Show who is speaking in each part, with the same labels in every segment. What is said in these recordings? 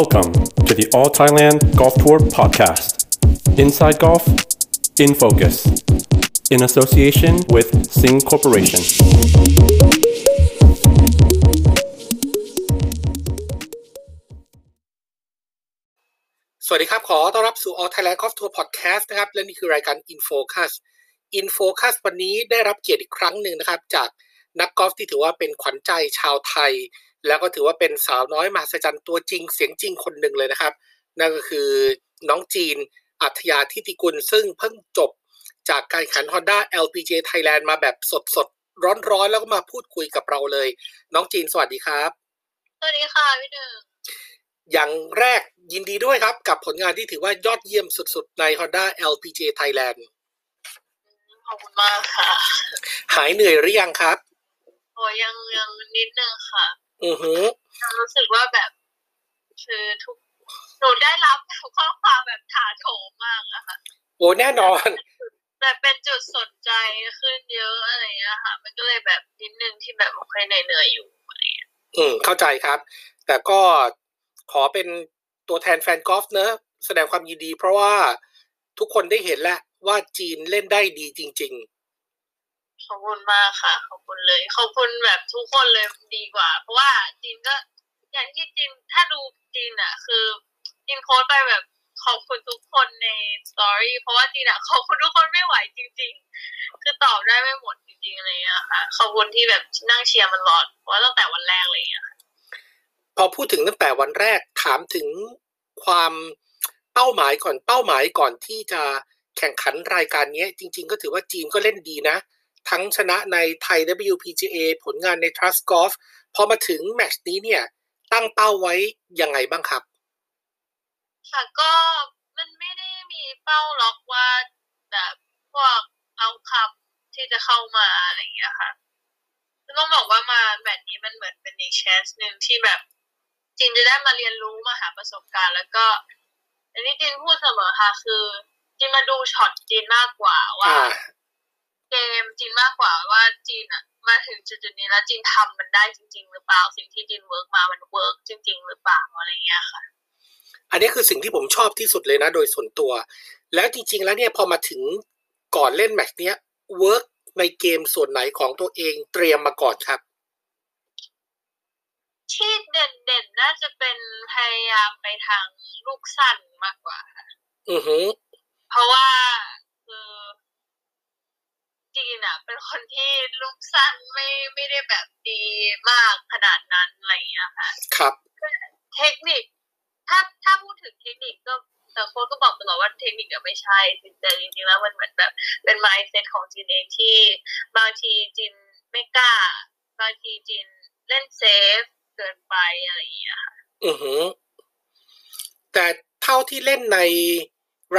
Speaker 1: Welcome to the All Thailand Golf Tour podcast. Inside Golf, in focus, in association with Sing Corporation.
Speaker 2: สวัสดีครับ ขอต้อนรับสู่ All Thailand Golf Tour Podcast นะครับ และนี่คือรายการ Infocus Infocus วันนี้ได้รับเกียรติอีกครั้งหนึ่งนะครับจาก นักกอล์ฟที่ถือว่าเป็นขวัญใจชาวไทย แล้วก็ถือว่าเป็นสาวน้อยมหัศจรรย์ตัวจริงเสียงจริงคนหนึ่งเลยนะครับ นั่นก็คือน้องจีนอัธยาทิติกุล ซึ่งเพิ่งจบจากการแข่งขัน Honda LPGA Thailand มาแบบสดๆ ร้อนๆ แล้วก็มาพูดคุยกับเราเลย น้องจีนสวัสดีครับ
Speaker 3: สวัสดีค่ะพี่หนึ่ง
Speaker 2: อย่างแรกยินดีด้วยครับ กับผลงานที่ถือว่ายอดเยี่ยมสุดๆ ใน Honda LPGA Thailand
Speaker 3: ขอบคุณมากค่ะ
Speaker 2: หายเหนื่อยหรือยังครับ
Speaker 3: โอ้ยังยังนิดนึงค่ะ
Speaker 2: อือหือ
Speaker 3: ยังรู้สึกว่าแบบ คือทุกหนูได้รับข้อความแบบถาโถมมากอะค่ะ
Speaker 2: โอ้แน่นอน
Speaker 3: แบบเป็นจุดสนใจขึ้นเยอะอะไรอย่างเงี้ยค่ะ มันก็เลยแบบนิดนึงที่แบบโอเคเหนื่อยๆอยู่อะไรอย่างเงี้ย
Speaker 2: อืมเข้าใจครับ แต่ก็ขอเป็นตัวแทนแฟนกอล์ฟเนอะแสดงความยินดี เพราะว่าทุกคนได้เห็นแล้วว่าจีนเล่นได้ดีจริง
Speaker 3: ขอบคุณมากค่ะ ขอบคุณเลย ขอบคุณแบบทุกคนเลยดีกว่า เพราะว่าจีนก็อย่างที่จีนถ้าดูจีนอะคือจีนโค้ดไปแบบขอบคุณทุกคนในสตอรี่เพราะว่าจีนอะขอบคุณทุกคนไม่ไหวจริง ๆ คือตอบได้ไม่หมดจริงๆอะไรอย่างเงี้ยค่ะขอบคุณที่แบบนั่งเชียร์มันรอดเพราะว่าตั้งแต่วันแรกเลยอย่างเงี้ยค่ะ
Speaker 2: พอพูดถึงตั้งแต่วันแรกถามถึงความเป้าหมายก่อนเป้าหมายก่อนที่จะแข่งขันรายการนี้จริง ๆ ก็ถือว่าจีนก็เล่นดีนะ ทั้งชนะในไทย WPGA ผลงานใน Trust Golf พอมาถึงแมตช์นี้เนี่ย ตั้งเป้าไว้ยังไงบ้างครับ
Speaker 3: ค่ะก็มันไม่ได้มีเป้าล็อกว่าแบบพวกเอาคำที่จะเข้ามาอะไรอย่างเงี้ยค่ะต้องบอกว่ามาแบบนี้มันเหมือนเป็นอีก chance หนึ่งที่แบบจีนจะได้มาเรียนรู้มาหาประสบการณ์ แล้วก็ อันนี้จีนพูดเสมอค่ะ คือจีนมาดูช็อตจีนมากกว่าว่า
Speaker 2: อ่า
Speaker 3: เกมจีนมากกว่าว่าจีนอะมาถึงจุดๆนี้แล้วจีนทำมันได้จริง ๆ หรือเปล่าสิ่งที่จีน work มามัน work จริง ๆ หรือเปล่าอะไรเงี้ยค่ะ
Speaker 2: อันนี้คือสิ่งที่ผมชอบที่สุดเลยนะ โดยส่วนตัว แล้วจริง ๆ แล้วเนี่ยพอมาถึงก่อนเล่นแมตช์เนี้ยเวิร์กในเกมส่วนไหนของตัวเองเตรียมมาก่อนครับ
Speaker 3: ที่เด่นๆน่าจะเป็นพยายามไปทางลูกสั้นมากกว่าค่ะ
Speaker 2: อือหือ
Speaker 3: เพราะว่าคือ จีนอะเป็นคนที่ลูกสั้นไม่ไม่ได้แบบดีมากขนาดนั้นอะไรอย่างเงี้ยค่ะ
Speaker 2: ครับ
Speaker 3: เทคนิค ถ้าถ้าพูดถึงเทคนิคก็แต่โค้ชก็บอกตลอดว่าเทคนิคอะไม่ใช่แต่จริงๆแล้วมันเหมือนแบบเป็น mindset ของจีนเองที่บางทีจีนไม่กล้า บางทีจีนเล่น safe เกินไปอะไรอย่างเงี้ยค่ะ
Speaker 2: อือหือแต่เท่าที่เล่นใน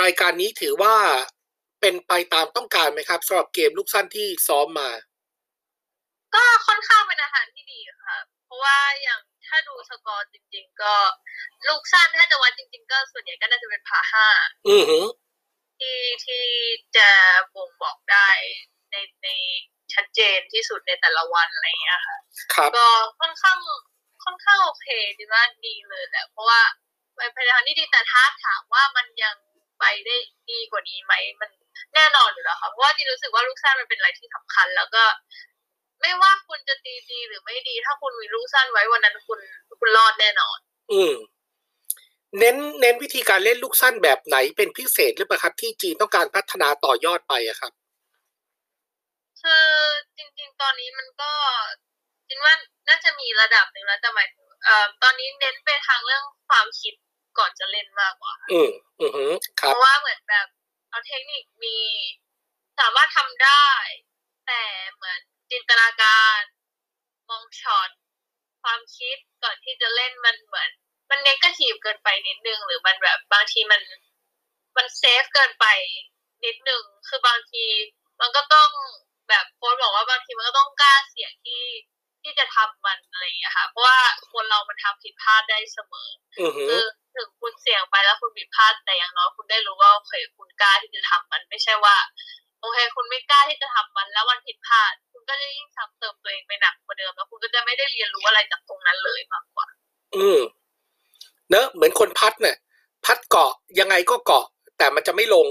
Speaker 2: รายการนี้ถือว่า เป็นไปตามต้องการไหมครับสำหรับเกมลูกสั้นที่ซ้อมมา
Speaker 3: ก็ค่อนข้างเป็นอะไรที่ดีค่ะเพราะว่าอย่างถ้าดูสกอร์จริง ๆ ก็ลูกสั้นถ้าจะวัดจริง ๆ ก็ส่วนใหญ่ก็น่าจะเป็นพาห้า
Speaker 2: อือหือ
Speaker 3: ที่ที่จะบ่งบอกได้ในในชัดเจนที่สุดในแต่ละวันอะไรอย่างเงี้ยค่ะ
Speaker 2: ครับ
Speaker 3: ก็ค่อนข้างค่อนข้างโอเคดีว่าดีเลยแหละเพราะว่าไปพยายามที่ดีแต่ถ้าถามว่ามันยังไปได้ดีกว่านี้ไหมมัน แน่นอนอยู่แล้วค่ะเพราะว่าจีรู้สึกว่าลูกสั้นมันเป็นอะไรที่สำคัญ แล้วก็ ไม่ว่าคุณจะตีดีหรือไม่ดี ถ้าคุณมีลูกสั้นไว้วันนั้นคุณคุณรอดแน่นอน
Speaker 2: อืมเน้นเน้นวิธีการเล่นลูกสั้นแบบไหนเป็นพิเศษหรือเปล่าครับ ที่จีนต้องการพัฒนาต่อยอดไปอะครับ
Speaker 3: คือจริง ๆ ตอนนี้มันก็จริงว่าน่าจะมีระดับหนึ่งแล้วแต่หมายถึงเอ่อตอนนี้เน้นไปทางเรื่องความคิดก่อนจะเล่นมากกว่า
Speaker 2: อืมอือหือค
Speaker 3: เพ
Speaker 2: รับ
Speaker 3: ราะว่าเหมือนแบบ เอาเทคนิคมีสามารถทำได้ แต่เหมือนจินตนาการ มองช็อตความคิดก่อนที่จะเล่นมันเหมือน มัน negative เกินไปนิดนึง หรือมันแบบบางทีมันมัน safe เกินไปนิดนึง คือบางที มันก็ต้องแบบโค้ชบอกว่าบางทีมันก็ต้องกล้าเสี่ยงที่ที่จะทำมันอะไรอย่างเงี้ยค่ะ เพราะว่าคนเรามันทำผิดพลาดได้เสมอ
Speaker 2: อือหือ
Speaker 3: คือ ถึงคุณเสี่ยงไปแล้วคุณผิดพลาดแต่อย่างน้อยคุณได้รู้ว่าโอเคคุณกล้าที่จะทำมันไม่ใช่ว่าโอเค คุณไม่กล้าที่จะทำมันแล้วมันผิดพลาด คุณก็จะยิ่งซ้ำเติมตัวเองไปหนักกว่าเดิมแล้วคุณก็จะไม่ได้เรียนรู้อะไรจากตรงนั้นเลยมากกว่า
Speaker 2: อืมเนอะเหมือนคน putt เนี่ย putt เกาะยังไงก็เกาะ แต่มันจะไม่ลง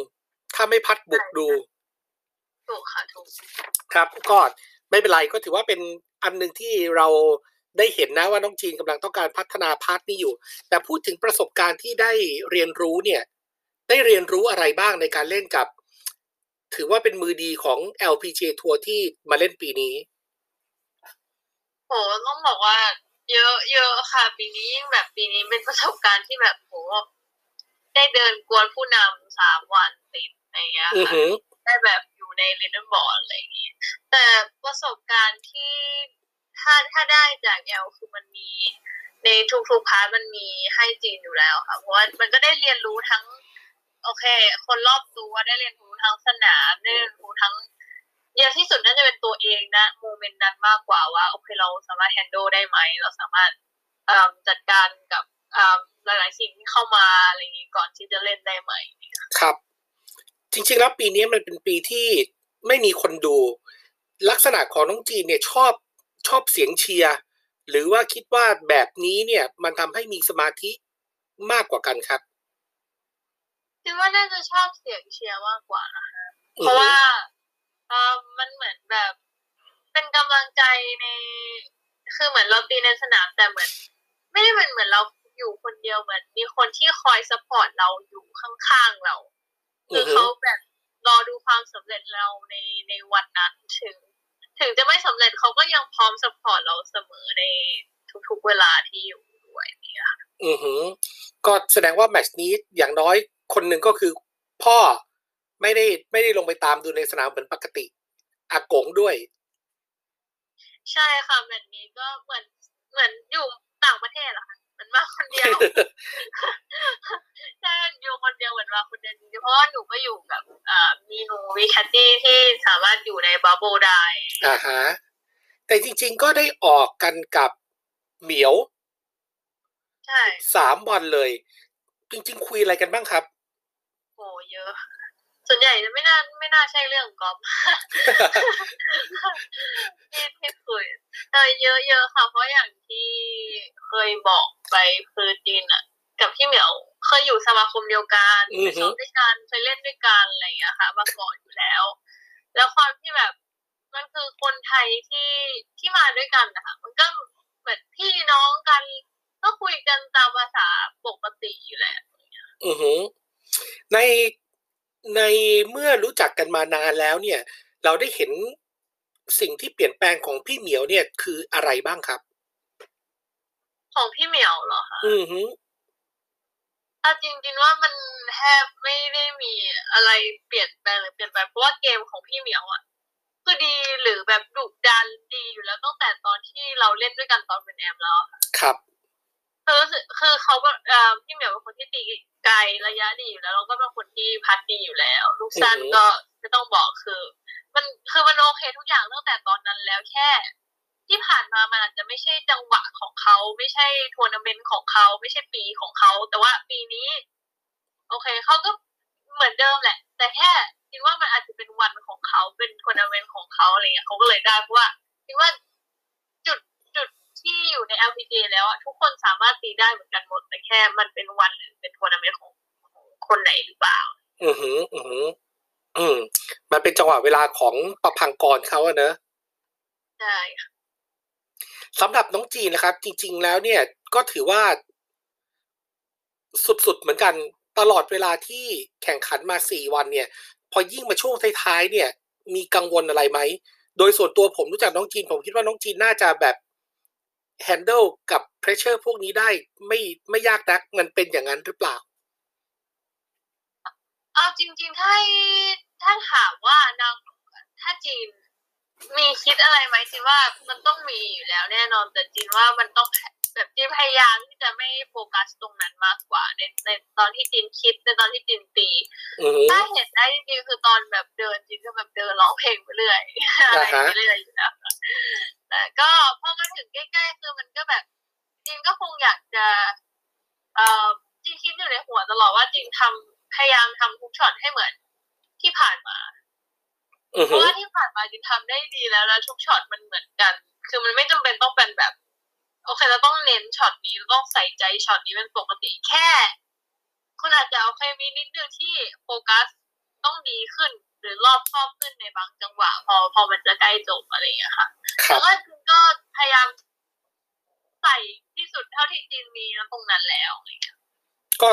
Speaker 2: ถ้าไม่ putt บุกดู
Speaker 3: ถูกค่ะถูก
Speaker 2: ครับก็ไม่เป็นไรก็ถือว่าเป็นอันหนึ่งที่เรา ได้เห็นนะว่าน้องจีนกำลังต้องการพัฒนา part นี้อยู่ แต่พูดถึงประสบการณ์ที่ได้เรียนรู้เนี่ย ได้เรียนรู้อะไรบ้างในการเล่นกับ ถือว่าเป็นมือดีของ LPGA ทัวร์ที่มาเล่นปีนี้
Speaker 3: โหต้องบอกว่า เยอะเยอะค่ะ ปีนี้ยิ่งแบบปีนี้เป็นประสบการณ์ที่แบบโหได้เดินกวนผู้นำสามวันติดอะไรอย่างเงี้ย
Speaker 2: อือ
Speaker 3: ค่ะ
Speaker 2: หือ
Speaker 3: ได้แบบอยู่ในลินเดนบอร์ดอะไรอย่างงี้แต่ประสบการณ์ที่ ถ้าถ้าได้จากแอลคือมันมี ในทุกๆ part มันมีให้จีนอยู่แล้วค่ะเพราะว่ามันก็ได้เรียนรู้ทั้ง โอเค คนรอบตัวได้เรียนรู้ทั้งสนามได้เรียนรู้ทั้งเยอะที่สุดน่าจะเป็นตัวเองนะ moment นั้นมากกว่าว่าโอเคเราสามารถ handle ได้ไหมเราสามารถจัดการกับหลายๆสิ่งที่เข้ามาอะไรอย่างนี้ก่อนที่จะเล่นได้ไหม
Speaker 2: ครับ จริงๆแล้วปีนี้มันเป็นปีที่ไม่มีคนดู ลักษณะของน้องจีนเนี่ยชอบ ชอบเสียงเชียร์หรือว่าคิดว่าแบบนี้เนี่ยมันทำให้มีสมาธิมากกว่ากันครับ
Speaker 3: คิดว่าน่าจะชอบเสียงเชียร์มากกว่านะ
Speaker 2: อื
Speaker 3: เพ
Speaker 2: อ
Speaker 3: ราะ
Speaker 2: ฮึ
Speaker 3: ว่าเออมันเหมือนแบบ เป็นกำลังใจใน คือเหมือนเราตีในสนามแต่เหมือน ไม่ได้เหมือนเหมือนเราอยู่คนเดียวเหมือนมีคนที่คอย support เราอยู่ข้างๆเรา
Speaker 2: อื
Speaker 3: คืออ
Speaker 2: ฮึ
Speaker 3: เขาแบบรอดูความสำเร็จเราในในวันนั้นถึง ถึงจะไม่สำเร็จเขาก็ยังพร้อมสปอร์ตเราเสมอในทุกๆเวลาที่อยู่ด้วยเนี่ย
Speaker 2: อือหือ ก็แสดงว่าแมตช์นี้อย่างน้อยคนหนึ่งก็คือพ่อไม่ได้ไม่ได้ลงไปตามดูในสนามเหมือนปกติอากงด้วย
Speaker 3: ใช่ค่ะแบบนี้ก็เหมือนเหมือนอยู่ต่างประเทศเหรอคะเหมือนมาคนเดียวใช่อยู่คนเดียวเหมือนมาคนเดียวจริงๆเพราะว่าหนูก็อยู่กับอ่ามีหนูวีแคตตี้ที่สามารถอยู่ในบับเบิลได้
Speaker 2: อ่าฮะแต่จริง ๆ ก็ได้ออกกันกับเหมียว
Speaker 3: ใช่
Speaker 2: สามวันเลย จริง ๆ คุยอะไรกันบ้างครับ
Speaker 3: โหเยอะ ส่วนใหญ่จะไม่น่าไม่น่าใช่เรื่องกอล์ฟที่ที่คุยแต่เยอะเยอะค่ะ เพราะอย่างที่เคยบอกไปคือจีนอะ กับพี่เหมียวเคยอยู่สมาคมเดียวกัน
Speaker 2: อือฮึ
Speaker 3: ไปซ้อมด้วยกันเคยเล่นด้วยกันอะไรอย่างเงี้ยค่ะมาก่อนอยู่แล้ว แล้วความที่แบบ มันคือคนไทยที่ที่มาด้วยกันนะคะมันก็เหมือนพี่น้องกัน ก็คุยกันตามภาษาปกติอยู่แหละ
Speaker 2: อือหือในในเมื่อรู้จักกันมานานแล้วเนี่ย เราได้เห็นสิ่งที่เปลี่ยนแปลงของพี่เหมียวเนี่ยคืออะไรบ้างครับ
Speaker 3: ของพี่เหมียวเหรอคะ
Speaker 2: อือหือ
Speaker 3: ถ้าจริงๆว่ามันแทบไม่ได้มีอะไรเปลี่ยนแปลงหรือเปลี่ยนไปเพราะว่าเกมของพี่เหมียวอะ คือดีหรือแบบดุดันดีอยู่แล้วตั้งแต่ตอนที่เราเล่นด้วยกันตอนเป็นแอมแล้วอะ
Speaker 2: ครับ
Speaker 3: คือรู้สึกคือเขาแบบเอ่อพี่เหมียวเป็นคนที่ตีไกลระยะดีอยู่แล้วแล้วก็เป็นคนที่พัดดีอยู่แล้ว ลูกสั้น
Speaker 2: อือหือ
Speaker 3: ก็ไม่ต้องบอกคือ มันคือมันโอเคทุกอย่างตั้งแต่ตอนนั้นแล้วแค่ ที่ผ่านมามันอาจจะไม่ใช่จังหวะของเขาไม่ใช่ทัวร์นาเมนต์ของเขาไม่ใช่ปีของเขาแต่ว่าปีนี้ โอเคเขาก็เหมือนเดิมแหละ องเขาอะไรเงี้ยเขาก็เลยได้เพราะว่าคิดว่าจุดจุดที่อยู่ใน LPGA แล้วอะทุกคนสามารถตีได้เหมือนกันหมดแต่แค่ มันเป็นวันหรือเป็นทัวร์นาเมนต์ของของคนไหนหรือเปล่า
Speaker 2: อือหือ อือหือ อืมมันเป็นจังหวะเวลาของประพังกรเขาอะเนอะ
Speaker 3: ใช่ค่ะ
Speaker 2: สำหรับน้องจีนนะครับ จริง ๆ แล้วเนี่ย ก็ถือว่า สุดๆเหมือนกันตลอดเวลาที่แข่งขันมาสี่วันเนี่ย พอยิ่งมาช่วงท้ายๆเนี่ย มีกังวลอะไรไหม โดยส่วนตัวผมรู้จักน้องจีน ผมคิดว่าน้องจีนน่าจะแบบ handle กับ pressure พวกนี้ได้ไม่ไม่ยากนักมันเป็นอย่างนั้นหรือเปล่า
Speaker 3: เอาจริงๆ ถ้าถ้าถามว่านางถ้าจีนมีคิดอะไรไหมจีนว่ามันต้องมีอยู่แล้วแน่นอนแต่จีนว่ามันต้อง แบบจีนพยายามที่จะไม่โฟกัสตรงนั้นมากกว่า ในในตอนที่จีนคิดในตอนที่จีนตี
Speaker 2: อือหือ
Speaker 3: ถ้าเห็นได้จริงๆคือตอนแบบเดินจีนก็แบบเดินร้องเพลงไปเรื่อยอะไรไปเรื่อยอยู่แล้วค่ะแต่ก็พอมาถึงใกล้ๆคือมันก็แบบจีนก็คงอยากจะเอ่อจีนคิดอยู่ในหัวตลอดว่าจีนทำพยายามทำทุกช็อตให้เหมือนที่ผ่านมา
Speaker 2: อือหือ
Speaker 3: เพ
Speaker 2: หื
Speaker 3: ราะว่าที่ผ่านมาจีนทำได้ดีแล้วแล้วทุกช็อตมันเหมือนกัน คือมันไม่จำเป็นต้องเป็นแบบ โอเคจะต้องเน้นช็อตนี้ต้องใส่ใจช็อตนี้เป็นปกติแค่ คุณอาจจะเอาแค่มีนิดนึงที่โฟกัสต้องดีขึ้นหรือรอบครอบขึ้นในบางจังหวะ พอพอมันจะใกล้จบอะไรอย่างเงี้ยค่ะ
Speaker 2: ครั
Speaker 3: แล้
Speaker 2: บ
Speaker 3: วก็จินก็พยายามใส่ที่สุดเท่าที่จินมีนะตรงนั้นแล้วอะไรเงี้ย
Speaker 2: ก็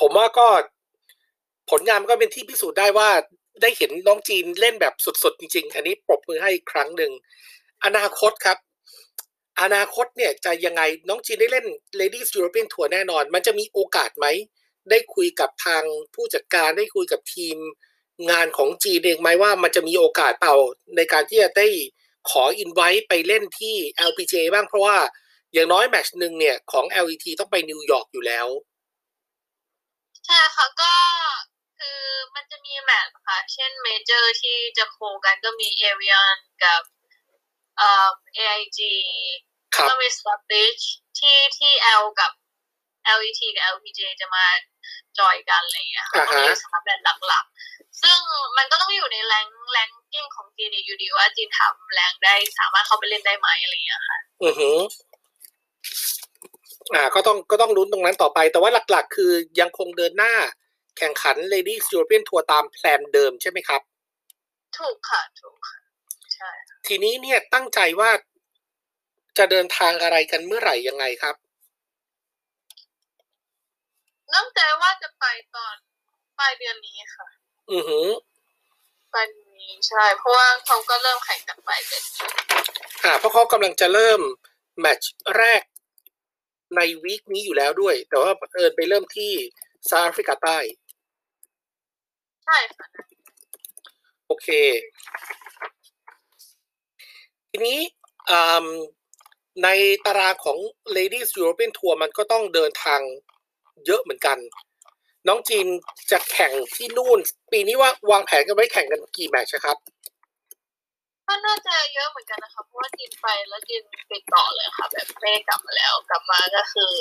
Speaker 2: ผมว่าก็ผลงานมันก็เป็นที่พิสูจน์ได้ว่าได้เห็นน้องจีนเล่นแบบสุดๆ จริง ๆ อันนี้ปรบมือให้อีกครั้งหนึ่ง อนาคตครับ อนาคตเนี่ยจะยังไงน้องจีนได้เล่น Ladies European Tour แน่นอน มันจะมีโอกาสไหม ได้คุยกับทางผู้จัดการได้คุยกับทีมงานของจีนเองไหมว่ามันจะมีโอกาสเปล่าในการที่จะได้ขออินไว้ไปเล่นที่ LPGA บ้างเพราะว่าอย่างน้อยแมตช์หนึ่งเนี่ยของ LET ต้องไปนิวยอร์กอยู่แล้ว
Speaker 3: ใช่ค่ะก็คือมันจะมีแมตช์ค่ะ เช่นเมเจอร์ที่จะ co กันก็มีเอเ i ียนกับเอ่อ AIG ก็มี s t a r f i s h ที่ที่ L กับ LET กับ LPGA จะมาจอยกันอะไรอย่างเงี้ยค่ะ
Speaker 2: อ่า
Speaker 3: ก็
Speaker 2: ฮะ
Speaker 3: มีสามแบรนด์หลักๆ ซึ่งมันก็ต้องอยู่ใน rank ranking ของจีนอยู่ดีว่าจีนทำ rank ได้สามารถเข้าไปเล่นได้ไหมอะไรอย่างเงี้ยค่ะ
Speaker 2: อือหืออ่า ก็ต้องก็ต้องลุ้นตรงนั้นต่อไป แต่ว่าหลักๆ คือยังคงเดินหน้าแข่งขัน Ladies European Tour ตาม plan เดิมใช่ไหมครับ
Speaker 3: ถูกค่ะ ถูกค่ะ ใช่
Speaker 2: ทีนี้เนี่ยตั้งใจว่า จะเดินทางอะไรกันเมื่อไหร่ยังไงครับ
Speaker 3: ตั้งใจว่าจะไปตอนปลายเดือนนี้ค่ะ
Speaker 2: อือหือ
Speaker 3: ปลายเดือนนี้ใช่ เพราะว่าเขาก็เริ่มแข่งกันปลายเดือนนี้
Speaker 2: อ่าเพราะเขากำลังจะเริ่มแมตช์แรกในวีคนี้อยู่แล้วด้วย แต่ว่าเอิญไปเริ่มที่ซาแอฟริกาใต้
Speaker 3: ใช่ค่ะ
Speaker 2: โอเค ทีนี้อืม ในตารางของ Ladies European Tour มันก็ต้องเดินทางเยอะเหมือนกัน น้องจีนจะแข่งที่นู่น ปีนี้ว่าวางแผนกันไว้แข่งกันกี่แมตช์นะครับ
Speaker 3: ก็น่าจะเยอะเหมือนกันนะคะเพราะว่าจีนไปแล้วจีนติดต่อเลยค่ะ แบบไม่ได้กลับมาแล้วกลับมาก็คือ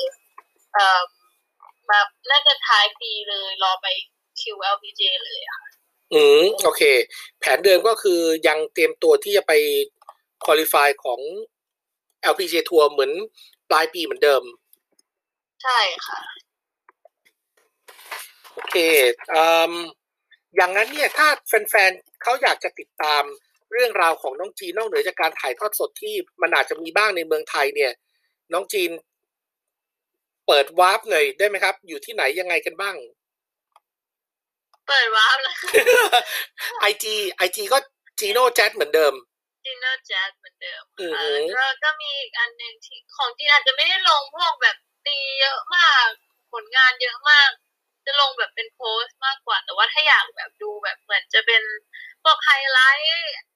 Speaker 3: เอ่อมาน่าจะท้ายปีเลยรอไปคิว LPJ เลยอะค่ะ
Speaker 2: อืมโอเค แผนเดิมก็คือยังเตรียมตัวที่จะไปคุริฟายของ LPGA ทัวร์เหมือนปลายปีเหมือนเดิม
Speaker 3: ใช่ค่ะ
Speaker 2: โอเคอืมอย่างนั้นเนี่ยถ้าแฟนๆเขาอยากจะติดตามเรื่องราวของน้องจีนนอกเหนือจากการถ่ายทอดสดที่มันอาจจะมีบ้างในเมืองไทยเนี่ย น้องจีนเปิดวาร์ปหน่อยได้ไหมครับ อยู่ที่ไหนยังไงกันบ้าง
Speaker 3: เปิดวาร์ปเลย
Speaker 2: IG IG ก็จีโน่แจ๊เหมือนเดิม
Speaker 3: จินเนอร์แจ๊สเหมือนเดิม
Speaker 2: อือ
Speaker 3: ค่ะ
Speaker 2: หือ
Speaker 3: แล้วก็ก็มีอีกอันหนึ่งที่ของจีนอาจจะไม่ได้ลงพวกแบบตีเยอะมาก ผลงานเยอะมาก จะลงแบบเป็นโพสต์มากกว่า แต่ว่าถ้าอยากแบบดูแบบเหมือนจะเป็นพวกไฮไลท์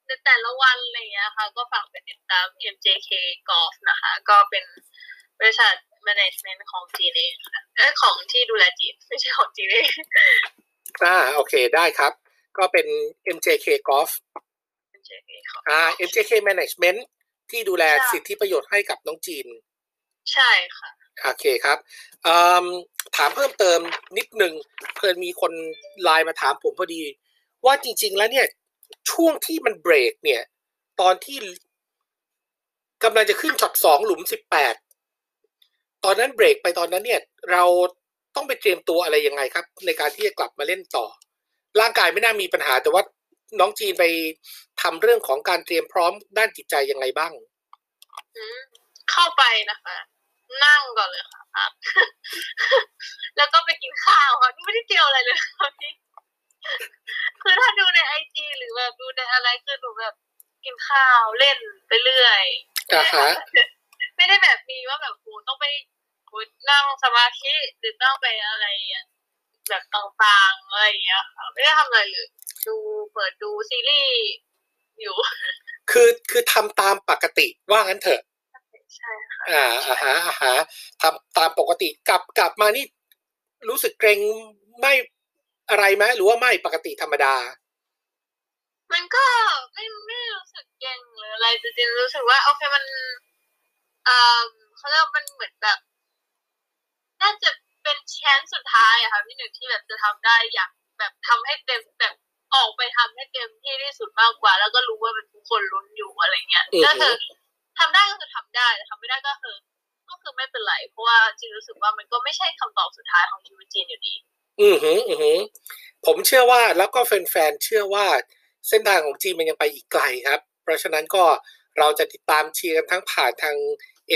Speaker 3: ในแต่ละวันอะไรอย่างเงี้ยค่ะ ก็ฝากไปติดตาม MJK Golf นะคะ ก็เป็นบริษัท management ของจีนเองค่ะเอ้ยของที่ดูแลจีนไม่ใช่ของจีนเอง
Speaker 2: อ่าโอเคได้ครับ ก็เป็น MJK Golf
Speaker 3: MJK ของ
Speaker 2: อ่า MJK Management ที่ดูแล
Speaker 3: ใช่
Speaker 2: สิทธิประโยชน์ให้กับน้องจีน
Speaker 3: ใช่ค่ะ
Speaker 2: โอเคครับอืมถามเพิ่มเติมนิดหนึ่งเพื่อนมีคนไลน์มาถามผมพอดี ว่าจริง ๆ แล้วเนี่ย ช่วงที่มันเบรกเนี่ย ตอนที่กำลังจะขึ้นช็อตสองหลุมสิบแปดตอนนั้นเบรกไปตอนนั้นเนี่ย เราต้องไปเตรียมตัวอะไรยังไงครับ ในการที่จะกลับมาเล่นต่อ ร่างกายไม่น่ามีปัญหาแต่ว่า น้องจีนไปทำเรื่องของการเตรียมพร้อมด้านจิตใจยังไงบ้าง
Speaker 3: อืมเข้าไปนะคะ นั่งก่อนเลยค่ะพักแล้วก็ไปกินข้าวค่ะนี่ไม่ได้เกี่ยวอะไรเลยค่ะพี่คือถ้าดูในไอจีหรือแบบดูในอะไรคือหนูแบบกินข้าวเล่นไปเรื่อย
Speaker 2: อ่าฮะ
Speaker 3: ไม่ได้แบบมีว่าแบบโหต้องไปโหนั่งสมาธิหรือต้องไปอะไรอะ แบบต่างๆอะไรอย่างเงี้ยค่ะไม่ได้ทำอะไรเลยดูเปิดดูซีรีส์อยู่
Speaker 2: คือคือทำตามปกติว่างั้นเถอะ
Speaker 3: ใช่ค่ะ
Speaker 2: อ่าอ่าฮะอ่าฮะทำตามปกติกลับกลับมานี่ รู้สึกเกรงไม่อะไรไหมหรือว่าไม่ปกติธรรมดา
Speaker 3: มันก็ไม่ไม่รู้สึกเก่งหรืออะไรแต่จริงๆรู้สึกว่าโอเคมันเอ่อเขาเรียกว่ามันเหมือนแบบน่าจะเป็น แชนสุดท้ายอะค่ะพี่หนึ่งที่แบบจะทำได้อยากแบบทำให้เต็มแบบออกไปทำให้เต็มที่ที่สุดมากกว่า แล้วก็รู้ว่ามันทุกคนลุ้นอยู่อะไรเงี้ย
Speaker 2: อือฮึ
Speaker 3: ก็คือทำได้ก็คือทำได้แต่ทำไม่ได้ก็คือโอเคคือไม่เป็นไรเพราะว่าจีนรู้สึกว่ามันก็ไม่ใช่คำตอบสุดท้ายของชีวิตจีนอยู่ดี
Speaker 2: อือหืออือหือผมเชื่อว่าแล้วก็แฟนๆเชื่อว่าเส้นทางของจีนมันยังไปอีกไกลครับ เพราะฉะนั้นก็เราจะติดตามเชียร์กันทั้งผ่านทาง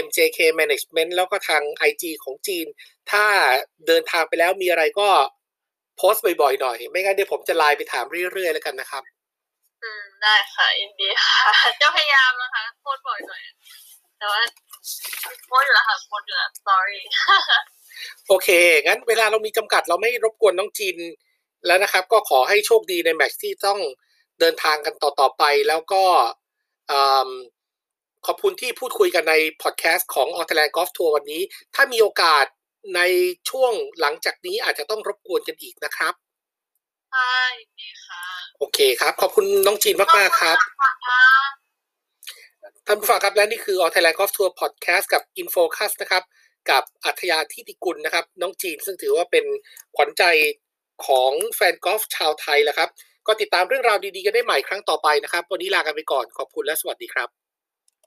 Speaker 2: MJK Management แล้วก็ทาง IG ของจีน ถ้าเดินทางไปแล้วมีอะไรก็โพสต์บ่อยๆหน่อย ไม่งั้นเดี๋ยวผมจะไลน์ไปถามเรื่อยๆแล้วกันนะครับ
Speaker 3: อืม ได้ค่ะยินดีค่ะจะพยายามนะคะโพสต์บ่อยหน่อย แต่ว่าโพสต์อยู่แล้วค่ะโพสต์อยู่แล้ว sorry
Speaker 2: โอเค งั้นเวลาเรามีจำกัดเราไม่รบกวนน้องจินแล้วนะครับ ก็ขอให้โชคดีในแมตช์ที่ต้องเดินทางกันต่อๆไปแล้วก็อืม ขอบคุณที่พูดคุยกันในพอดแคสต์ของ a u t l a n d Golf Tour วันนี้ ถ้ามีโอกาสในช่วงหลังจากนี้อาจจะต้องรบกวนกันอีกนะครับ
Speaker 3: ใช่ค่ะ
Speaker 2: โอเคครับ ขอบคุณน้องจีนมากๆครับ
Speaker 3: ขอบคุณค่ะ
Speaker 2: ท่านผู้ฟังครับและนี่คือ a u t l a n d Golf Tour Podcast กับ Infocus นะครับ กับอัธยาทิติกุลนะครับ น้องจีนซึ่งถือว่าเป็นขวัญใจของแฟนกอล์ฟชาวไทยแหละครับ ก็ติดตามเรื่องราวดีๆกันได้ใหม่ครั้งต่อไปนะครับ วันนี้ลากันไปก่อน ขอบคุณและสวัสดีครับ